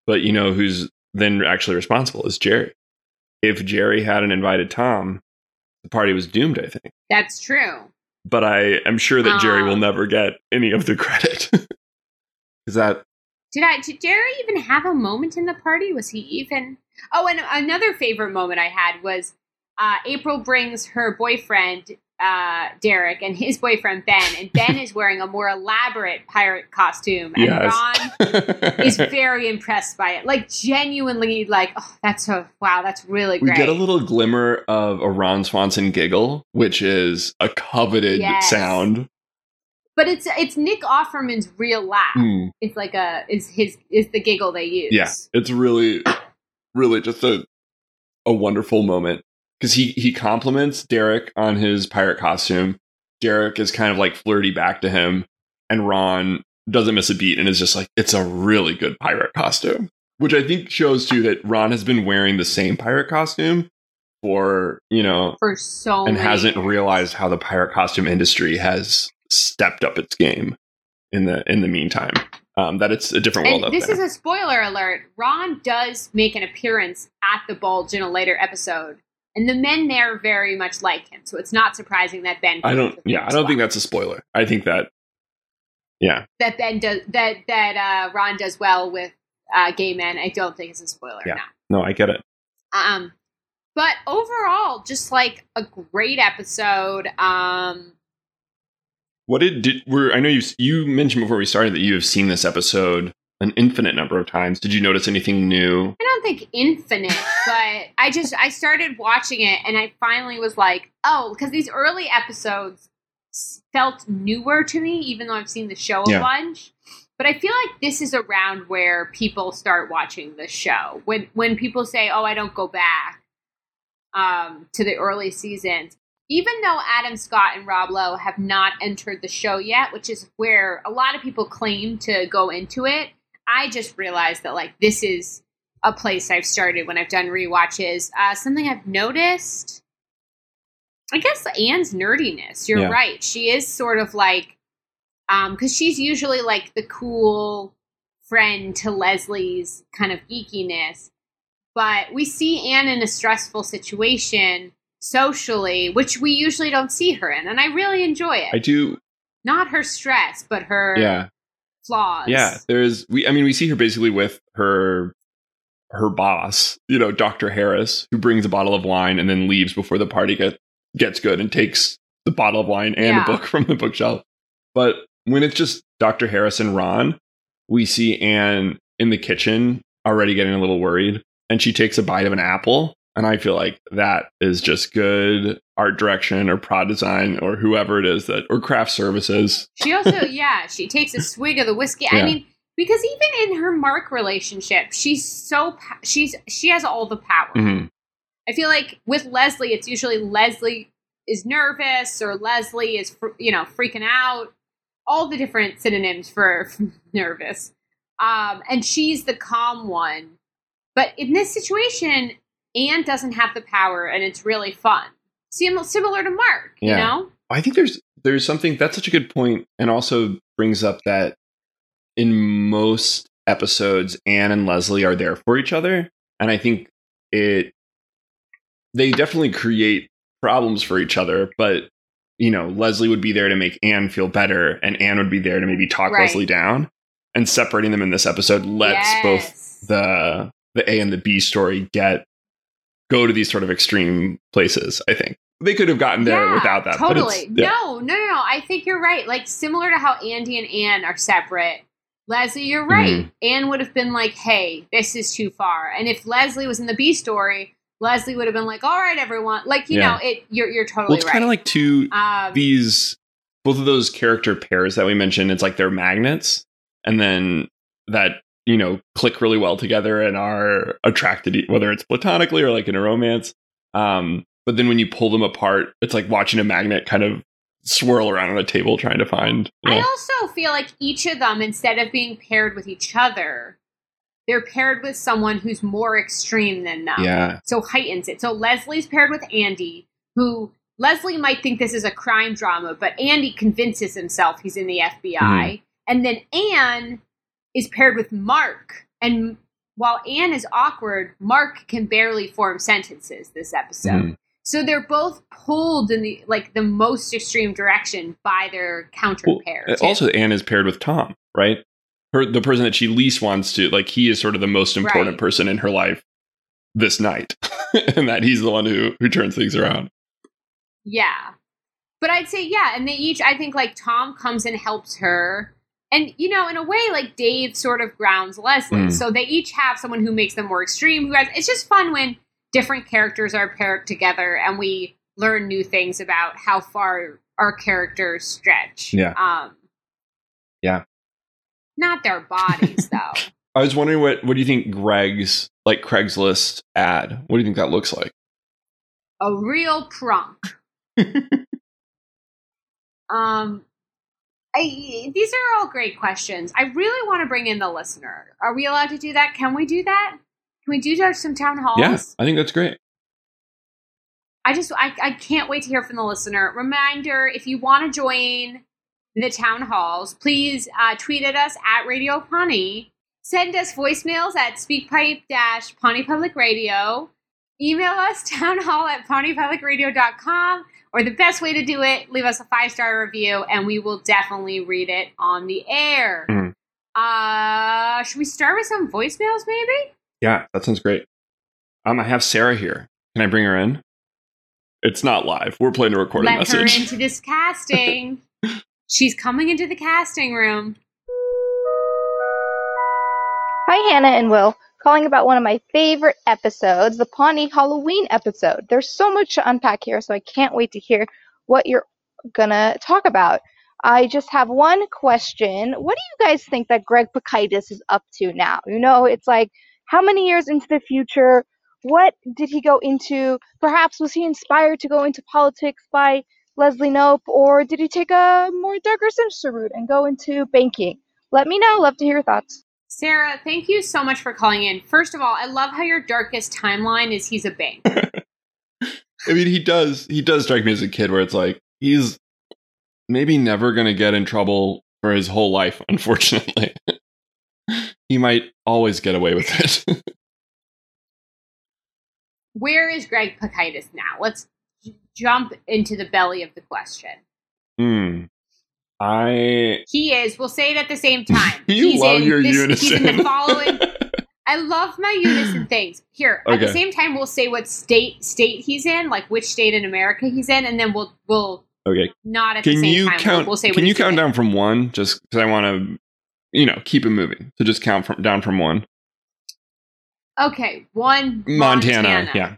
But you know who's then actually responsible is Jerry. If Jerry hadn't invited Tom, the party was doomed. I think. That's true. But I am sure that Jerry will Um. never get any of the credit. Is that Did I? Did Jerry even have a moment in the party? Was he even? Oh, and another favorite moment I had was uh, April brings her boyfriend uh, Derek and his boyfriend Ben, and Ben is wearing a more elaborate pirate costume, and Yes. Ron is very impressed by it. Like genuinely, like oh, that's so wow, that's really we get a little glimmer of a Ron Swanson giggle, which is a coveted Yes. sound. but it's it's Nick Offerman's real laugh. Hmm. It's like a is his is the giggle they use. Yeah, it's really, really just a a wonderful moment because he he compliments Derek on his pirate costume. Derek is kind of like flirty back to him, and Ron doesn't miss a beat and is just like, "It's a really good pirate costume," which I think shows too that Ron has been wearing the same pirate costume for you know for so and hasn't years. realized how the pirate costume industry has stepped up its game in the in the meantime. Um, that it's a different world And this there. is a spoiler alert. Ron does make an appearance at the Bulge in a later episode, and the men there very much like him. So it's not surprising that Ben. I don't. Yeah, I don't think that's a spoiler. I think that. Yeah, that Ben does that that uh, Ron does well with uh, gay men. I don't think it's a spoiler. Yeah. No. no, I get it. Um, but overall, just like a great episode. Um, What did did were I know you you mentioned before we started that you have seen this episode an infinite number of times. Did you notice anything new? I don't think infinite, but I just I started watching it and I finally was like, oh, because these early episodes felt newer to me, even though I've seen the show a Yeah. bunch. But I feel like this is around where people start watching the show. When when people say, "Oh, I don't go back um, to the early seasons," even though Adam Scott and Rob Lowe have not entered the show yet, which is where a lot of people claim to go into it. I just realized that like this is a place I've started when I've done rewatches. Uh, something I've noticed, I guess, Anne's nerdiness. You're Yeah. right. She is sort of like, um, because she's usually like the cool friend to Leslie's kind of geekiness, but we see Anne in a stressful situation socially, which we usually don't see her in, and I really enjoy it. I do. Not her stress, but her Yeah, flaws. yeah. There's we. I mean, we see her basically with her her boss, you know, Doctor Harris, who brings a bottle of wine and then leaves before the party get, gets good and takes the bottle of wine and Yeah. a book from the bookshelf. But when it's just Dr. Harris and Ron, we see Anne in the kitchen already getting a little worried, and she takes a bite of an apple. And I feel like that is just good art direction or prod design or whoever it is that, or craft services. She also, yeah, she takes a swig of the whiskey. I mean, because even in her Mark relationship, she's so she's she has all the power. Mhm. I feel like with Leslie, it's usually Leslie is nervous or Leslie is you know freaking out. All the different synonyms for nervous, um, and she's the calm one. But in this situation, Anne doesn't have the power, and it's really fun. Sim- similar to Mark, you know. I think there's there's something that's such a good point, and also brings up that in most episodes, Anne and Leslie are there for each other, and I think it they definitely create problems for each other, but you know, Leslie would be there to make Anne feel better, and Anne would be there to maybe talk Right. Leslie down. And separating them in this episode lets both the the A and the B story get go to these sort of extreme places. I think they could have gotten there Yeah, without that. Totally. yeah. No, no, no, no. I think you're right. Like similar to how Andy and Anne are separate. Leslie, you're right. Mhm. Anne would have been like, "Hey, this is too far." And if Leslie was in the B story, Leslie would have been like, "All right, everyone." Like you Yeah. know, it. You're you're totally Well, it's right. kind of like two um, these both of those character pairs that we mentioned. It's like they're magnets, and then that you know click really well together and are attracted, whether it's platonically or like in a romance. Um, but then when you pull them apart, it's like watching a magnet kind of swirl around on a table trying to find. I also feel like each of them, instead of being paired with each other, they're paired with someone who's more extreme than them. Yeah. So heightens it. So Leslie's paired with Andy, who Leslie might think this is a crime drama, but Andy convinces himself he's in the FBI. Mhm. And then Anne is paired with Mark. And while Anne is awkward, Mark can barely form sentences this episode. Mhm. So they're both pulled in the like the most extreme direction by their counter Well, pair. too. also, Anne is paired with Tom, right? Her the person that she least wants to like. He is sort of the most important Right. person in her life this night, and that he's the one who who turns things around. Yeah. But I'd say, yeah, and they each, I think, like, Tom comes and helps her. And, you know, in a way, like, Dave sort of grounds Leslie. Mm. So they each have someone who makes them more extreme. Who has, it's just fun when different characters are paired together and we learn new things about how far our characters stretch. Yeah. Um, Yeah. Not their bodies, though. I was wondering what what do you think Greg's like Craigslist ad? What do you think that looks like? a real prunk. um, I these are all great questions. I really want to bring in the listener. Are we allowed to do that? Can we do that? Can we do some town halls? Yeah, I think that's great. I just I, I can't wait to hear from the listener. Reminder: if you want to join the town halls, please uh, tweet at us at Radio Pawnee. Send us voicemails at speakpipe dash Pawnee Public Radio. Email us townhall at pawneepublicradio.com. Or the best way to do it, leave us a five star review, and we will definitely read it on the air. Mhm. Uh, should we start with some voicemails, maybe? Yeah, that sounds great. Um, I have Sarah here. Can I bring her in? It's not live. We're playing a recorded Let her message. into this casting. She's coming into the casting room. Hi, Hannah and Will. Calling about one of my favorite episodes, the Pawnee Halloween episode. There's so much to unpack here, so I can't wait to hear what you're gonna talk about. I just have one question. What do you guys think that Greg Pikitis is up to now? You know, it's like how many years into the future? What did he go into? Perhaps was he inspired to go into politics by Leslie Knope, or did he take a more darker, sinister route and go into banking? Let me know. Love to hear your thoughts. Sarah, thank you so much for calling in. First of all, I love how your darkest timeline is he's a bank. I mean, he does. He does strike me as a kid where it's like he's maybe never going to get in trouble for his whole life. Unfortunately, he might always get away with it. Where is Greg Pikitis now? Let's j- jump into the belly of the question. Hmm. I He is. We'll say it at the same time. you he's love in your this- unison. He's in the following. I love my unison things. Here, at the same time, we'll say what state state he's in, like which state in America he's in, and then we'll we'll okay. not at the Can same you time. count? we'll, we'll say can you count down from one? Just because I want to, you know, keep it moving. So just count from down from one. Okay, one Montana. Yeah.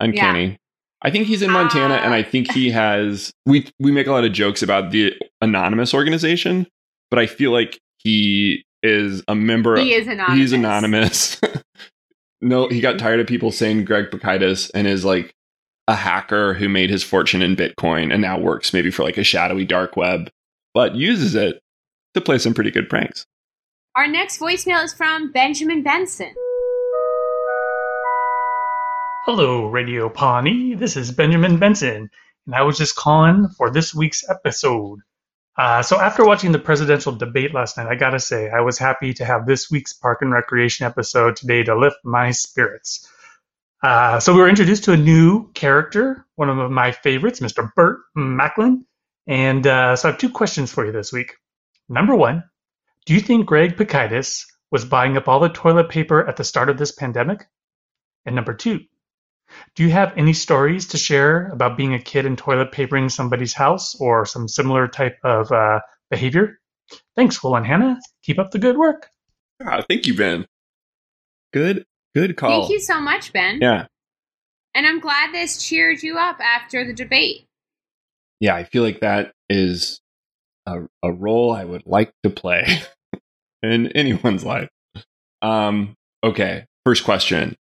Uncanny. I think he's in Montana, and I think he ah. has. We we make a lot of jokes about the anonymous organization, but I feel like he is a member. He is anonymous. He's anonymous. no, he got tired of people saying Greg Pikitis and is like a hacker who made his fortune in Bitcoin and now works maybe for like a shadowy dark web, but uses it to play some pretty good pranks. Our next voicemail is from Benjamin Benson. Hello, Radio Pawnee. This is Benjamin Benson, and I was just calling for this week's episode. Uh, so, after watching the presidential debate last night, I gotta say, I was happy to have this week's Park and Recreation episode today to lift my spirits. Uh, so, we were introduced to a new character, one of my favorites, Mr. Burt Macklin. And uh, so, I have two questions for you this week. Number one, do you think Greg Pikitis was buying up all the toilet paper at the start of this pandemic? And number two, do you have any stories to share about being a kid and toilet papering somebody's house or some similar type of uh, behavior? Thanks, Will and Hannah. Keep up the good work. Ah, thank you, Ben. Good, good call. Thank you so much, Ben. Yeah, And I'm glad this cheered you up after the debate. yeah. I feel like that is a, a role I would like to play in anyone's life. Um. Okay. First question.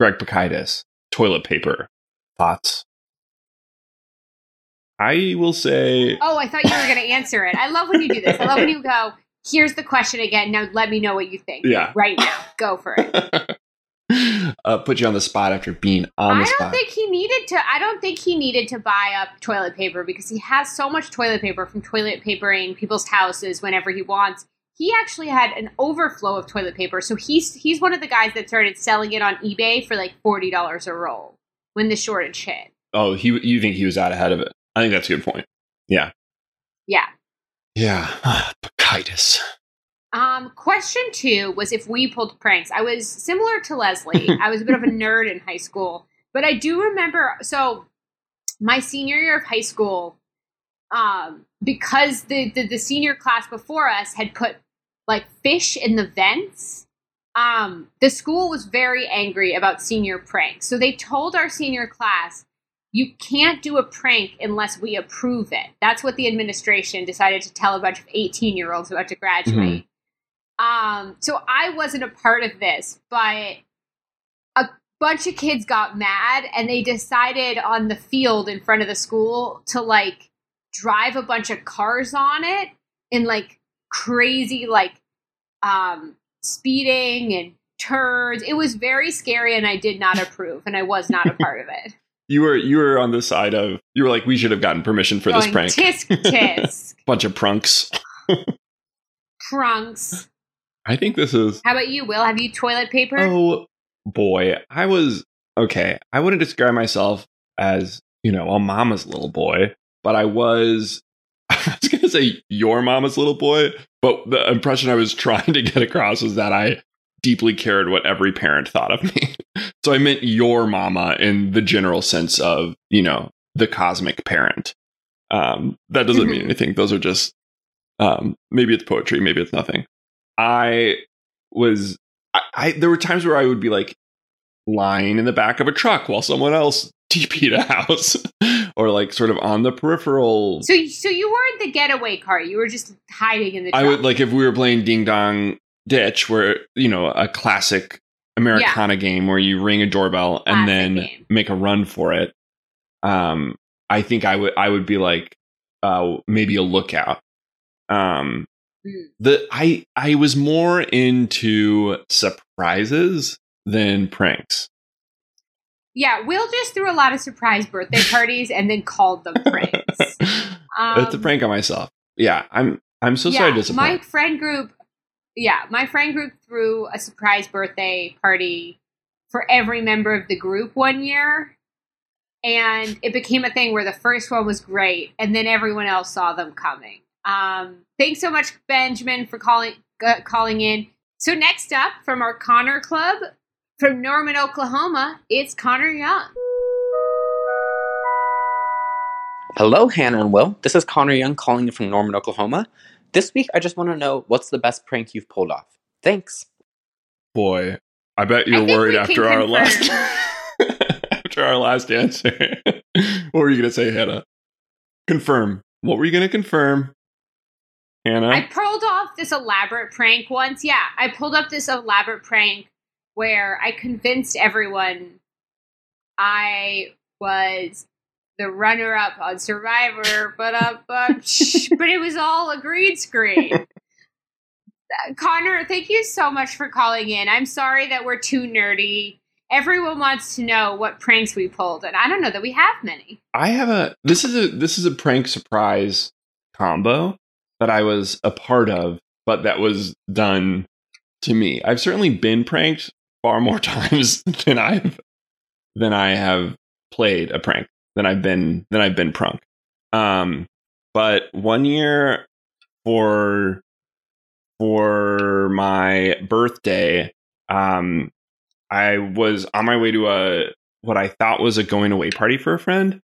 Greg Pikitis, toilet paper thoughts. I will say. Oh, I thought you were going to answer it. I love when you do this. I love when you go, here's the question again. Now let me know what you think. Yeah. Right now. Go for it. uh, put you on the spot after being on the spot. I don't spot. think he needed to I don't think he needed to buy up toilet paper because he has so much toilet paper from toilet papering people's houses whenever he wants. He actually had an overflow of toilet paper, so he's he's one of the guys that started selling it on eBay for like forty dollars a roll when the shortage hit. oh, he you think he was out ahead of it? I think that's a good point. Yeah. Yeah. Yeah. Pikitis. Um, question two was if we pulled pranks. I was similar to Leslie. I was a bit of a nerd in high school, but I do remember. So, my senior year of high school, um, because the, the the senior class before us had put like fish in the vents. Um, the school was very angry about senior pranks, so they told our senior class, "You can't do a prank unless we approve it." That's what the administration decided to tell a bunch of eighteen year olds about to graduate. Um, so I wasn't a part of this, but a bunch of kids got mad and they decided on the field in front of the school to like drive a bunch of cars on it and like crazy like um speeding and turns. It was very scary and I did not approve and I was not a part of it. You were you were on the side of you were like we should have gotten permission for this prank. tisk tisk, Bunch of prunks. trunks. I think this is How about you, Will? Have you toilet paper? Oh boy, I was okay. I wouldn't describe myself as you know a mama's little boy, but I was. I was gonna say your mama's little boy, but the impression I was trying to get across was that I deeply cared what every parent thought of me. so I meant your mama in the general sense of you know the cosmic parent. Um, that doesn't mean Mhm. anything. Those are just um, maybe it's poetry, maybe it's nothing. I was I, I there were times where I would be like lying in the back of a truck while someone else TP'd a house, or like sort of on the peripheral. So, so you weren't the getaway car. You were just hiding in the. I would like if we were playing Ding Dong Ditch, where you know a classic Americana game where you ring a doorbell and then game. make a run for it. Um, I think I would I would be like uh maybe a lookout. Um, Mm. the I I was more into surprises than pranks. Yeah, Will just threw a lot of surprise birthday parties and then called them pranks. Um, it's a prank on myself. Yeah, I'm I'm so sorry to disappoint. My friend group, yeah, my friend group threw a surprise birthday party for every member of the group one year. And it became a thing where the first one was great, and then everyone else saw them coming. Um, thanks so much, Benjamin, for calling uh, calling in. So next up from our Connor Club from Norman, Oklahoma, it's Connor Young. Hello, Hannah and Will. This is Connor Young calling you from Norman, Oklahoma. This week, I just want to know what's the best prank you've pulled off. Thanks. Boy, I bet you're I worried we after our confirm. last after our last answer. what were you going to say, Hannah? Confirm. What were you going to confirm, Hannah? I pulled off this elaborate prank once. Yeah, I pulled up this elaborate prank where I convinced everyone I was the runner up on Survivor, but uh, but, but it was all a green screen. Uh, Connor, thank you so much for calling in. I'm sorry that we're too nerdy. Everyone wants to know what pranks we pulled, and I don't know that we have many. I have a this is a this is a prank surprise combo that I was a part of, but that was done to me. I've certainly been pranked far more times than I've than I have played a prank than I've been than I've been prunk. Um, but one year for for my birthday, um, I was on my way to a what I thought was a going away party for a friend,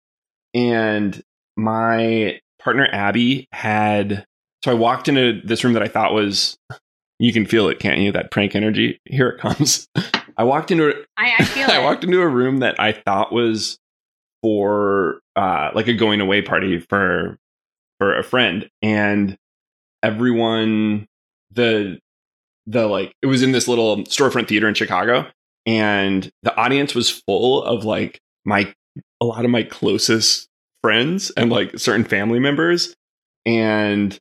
and my partner Abby had. So I walked into this room that I thought was. You can feel it, can't you? That prank energy. Here it comes. I walked into it. I, I feel I it. walked into a room that I thought was for uh, like a going away party for for a friend, and everyone the the like it was in this little storefront theater in Chicago, and the audience was full of like my a lot of my closest friends and like certain family members, and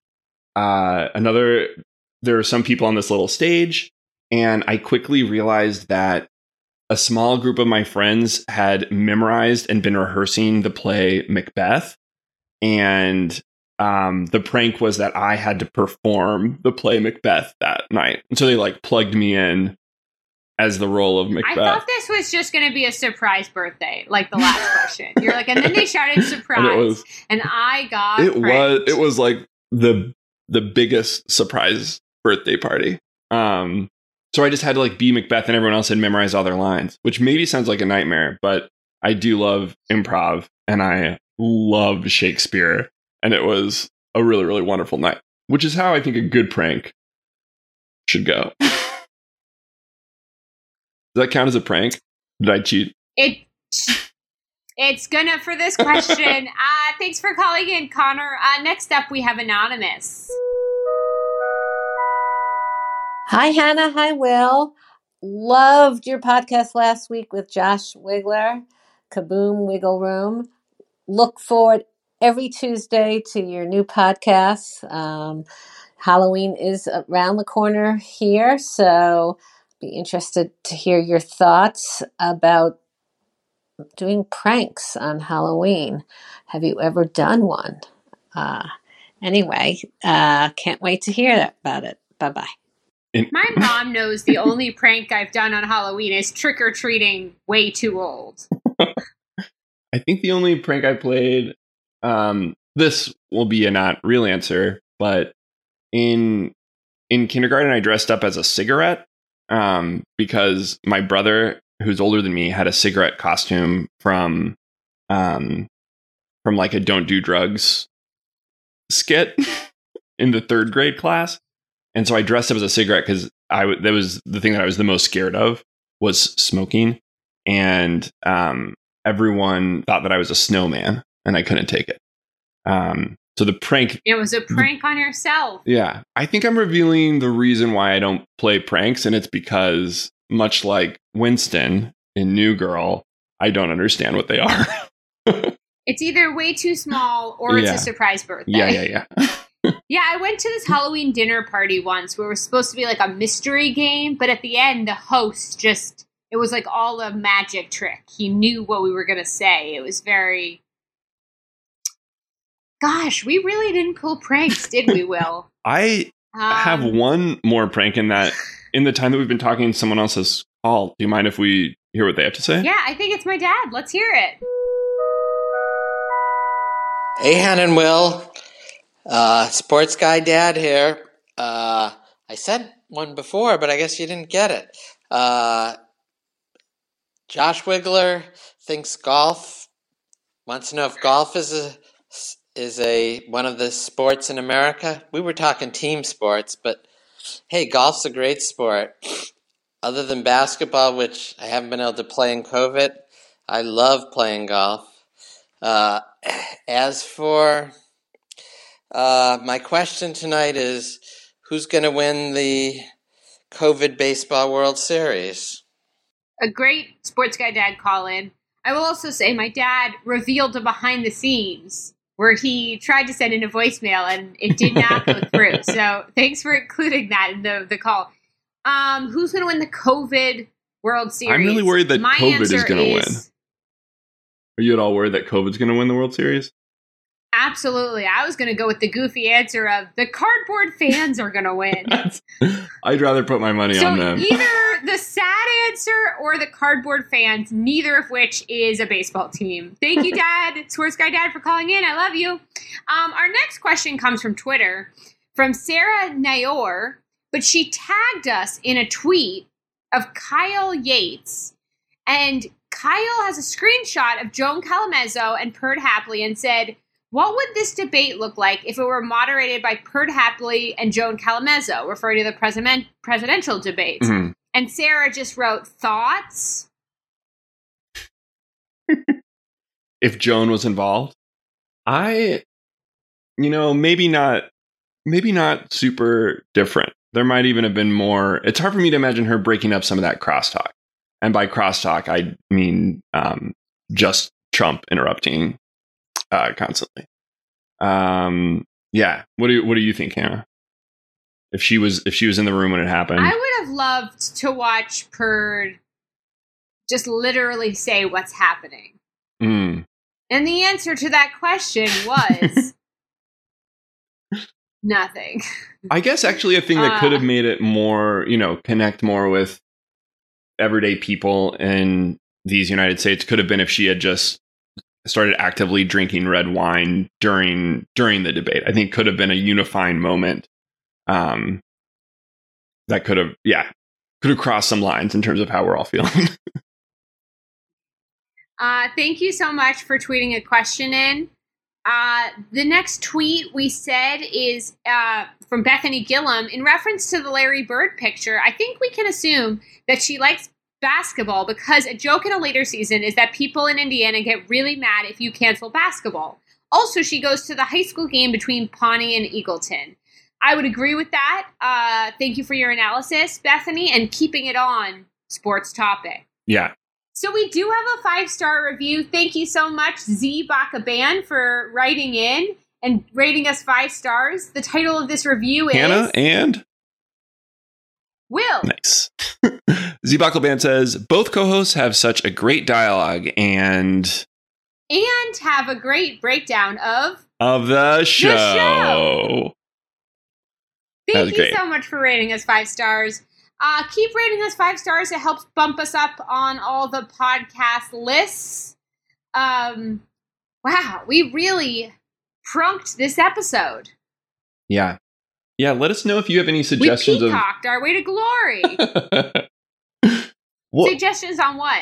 uh, another there are some people on this little stage, and I quickly realized that a small group of my friends had memorized and been rehearsing the play Macbeth. And um, the prank was that I had to perform the play Macbeth that night. And so they like plugged me in as the role of Macbeth. I thought this was just going to be a surprise birthday, like the last question. You're like, and then they shouted surprise, and, was, and I got it pranked. was it was like the the biggest surprise birthday party. Um, so I just had to like be Macbeth, and everyone else had memorized all their lines, which maybe sounds like a nightmare, but I do love improv, and I love Shakespeare, and it was a really really wonderful night, which is how I think a good prank should go. Does that count as a prank? Did I cheat? It. It's gonna for this question. uh, thanks for calling in, Connor. Uh, next up, we have anonymous. Hi, Hannah. Hi, Will. Loved your podcast last week with Josh Wigler, Kaboom Wiggle Room. Look forward every Tuesday to your new podcast. Um, Halloween is around the corner here, so be interested to hear your thoughts about doing pranks on Halloween. Have you ever done one? Uh, anyway, uh, can't wait to hear about it. Bye bye. My mom knows the only prank I've done on Halloween is trick or treating way too old. I think the only prank I played, um, this will be a not real answer, but in in kindergarten I dressed up as a cigarette um, because my brother, who's older than me, had a cigarette costume from um, from like a "Don't Do Drugs" skit in the third grade class, and so I dressed up as a cigarette because I w- that was the thing that I was the most scared of was smoking, and um, everyone thought that I was a snowman, and I couldn't take it. Um, so the prank It was a prank on yourself. yeah, I think I'm revealing the reason why I don't play pranks, and it's because, much like Winston in New Girl, I don't understand what they are. It's either way too small or it's Yeah. a surprise birthday. yeah, yeah, yeah. Yeah, I went to this Halloween dinner party once where it was supposed to be like a mystery game, but at the end, the host just, it was like all a magic trick. He knew what we were going to say. It was very. Gosh, we really didn't pull pranks, did we, Will? I Um, have one more prank in that. In the time that we've been talking, someone else has called. Do you mind if we hear what they have to say? Yeah, I think it's my dad. Let's hear it. Hey, Han and Will. Uh, sports guy dad here. Uh, I said one before, but I guess you didn't get it. Uh, Josh Wigler thinks golf. Wants to know if golf is a is a one of the sports in America. We were talking team sports, but hey, golf's a great sport. Other than basketball, which I haven't been able to play in COVID, I love playing golf. Uh, as for uh, my question tonight is who's going to win the COVID Baseball World Series? A great sports guy dad call in. I will also say my dad revealed a behind the scenes where he tried to send in a voicemail and it did not go through. So thanks for including that in the, the call. Um, who's going to win the COVID World Series? I'm really worried that My COVID is gonna win. Are you at all worried that COVID's going to win the World Series? Absolutely. I was going to go with the goofy answer of the cardboard fans are going to win. I'd rather put my money So on them. either the sad answer or the cardboard fans, neither of which is a baseball team. Thank you, Dad, Sports Guy Dad, for calling in. I love you. Um, our next question comes from Twitter from Sarah Nayor, but she tagged us in a tweet of Kyle Yates, and Kyle has a screenshot of Joan Calamezzo and Perd Hapley and said. What would this debate look like if it were moderated by Perd Hapley and Joan Calamezzo, referring to the president, presidential debates? Mhm. And Sarah just wrote thoughts. if Joan was involved. I, you know, maybe not, maybe not super different. There might even have been more. It's hard for me to imagine her breaking up some of that crosstalk. And by crosstalk, I mean um, just Trump interrupting uh, constantly. Um, yeah. What do you, what do you think, Hannah? if she was if she was in the room when it happened. I would have loved to watch Perd just literally say what's happening. Mm. And the answer to that question was nothing. I guess actually a thing that could Uh. have made it more, you know, connect more with everyday people in these United States could have been if she had just started actively drinking red wine during during the debate. I think could have been a unifying moment. Um that could have yeah, could have crossed some lines in terms of how we're all feeling. Uh, thank you so much for tweeting a question in. Uh, the next tweet we said is uh, from Bethany Gillum in reference to the Larry Bird picture. I think we can assume that she likes basketball because a joke in a later season is that people in Indiana get really mad if you cancel basketball. Also, she goes to the high school game between Pawnee and Eagleton. I would agree with that. Uh, thank you for your analysis, Bethany, and keeping it on sports topic. yeah. So we do have a five star review. Thank you so much, Z Baka Band, for writing in and rating us five stars. The title of this review is Hannah and Will. Nice. Z Band says both co-hosts have such a great dialogue and And have a great breakdown of. of the show. show. Thank you great. so much for rating us five stars. Uh, keep rating us five stars. It helps bump us up on all the podcast lists. Um, wow, we really prunked this episode. Yeah. Yeah, let us know if you have any suggestions. We suggestions of peacocked our way to glory. what Suggestions on what?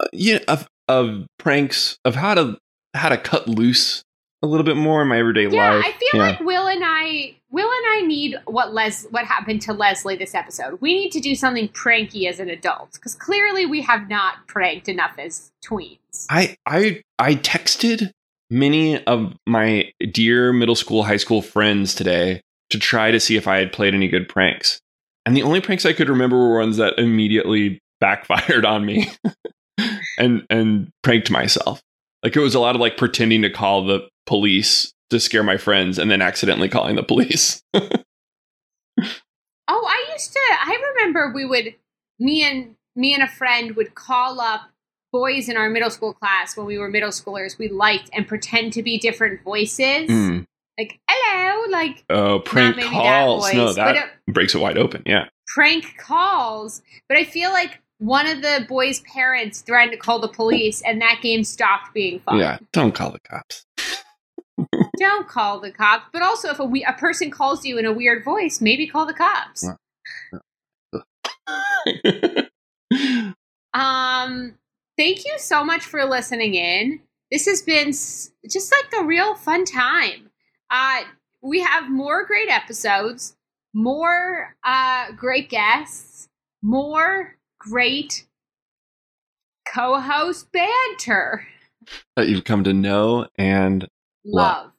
Uh, you know, of, of pranks of how to how to cut loose a little bit more in my everyday life. Yeah, life. I feel Yeah. like Will and I Will and I need what Les what happened to Leslie this episode. We need to do something pranky as an adult because clearly we have not pranked enough as tweens. I I I texted many of my dear middle school, high school friends today to try to see if I had played any good pranks. And the only pranks I could remember were ones that immediately backfired on me and and pranked myself. Like it was a lot of like pretending to call the police to scare my friends and then accidentally calling the police. Oh, I used to I remember we would me and me and a friend would call up boys in our middle school class when we were middle schoolers we liked and pretend to be different voices. Mm. Like, hello, like Oh, prank maybe that calls. no, that it- breaks it wide open. Yeah. prank calls, but I feel like one of the boys' parents threatened to call the police, and that game stopped being fun. Yeah. Don't call the cops. Don't call the cops. But also, if a, we- a person calls you in a weird voice, maybe call the cops. Um, thank you so much for listening in. This has been s- just like a real fun time. Uh, we have more great episodes, more uh, great guests, more great co-host banter. that you've come to know and Love.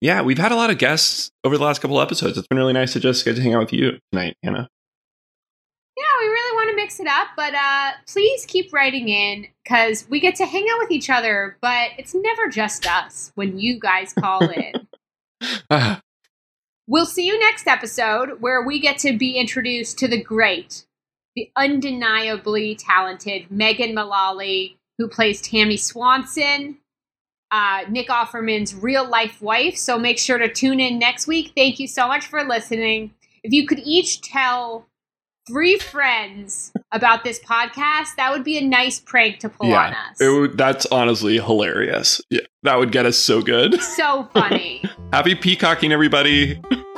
yeah, we've had a lot of guests over the last couple episodes. It's been really nice to just get to hang out with you tonight, Hannah. Yeah, we really want to mix it up, but uh, please keep writing in because we get to hang out with each other, but it's never just us when you guys call in. Ah, We'll see you next episode where we get to be introduced to the great, the undeniably talented Megan Mullally, who plays Tammy Swanson, uh, Nick Offerman's real life wife. So make sure to tune in next week. Thank you so much for listening. If you could each tell three friends about this podcast, that would be a nice prank to pull on us. it would, that's honestly hilarious. Yeah, that would get us so good. so funny. Happy peacocking, everybody.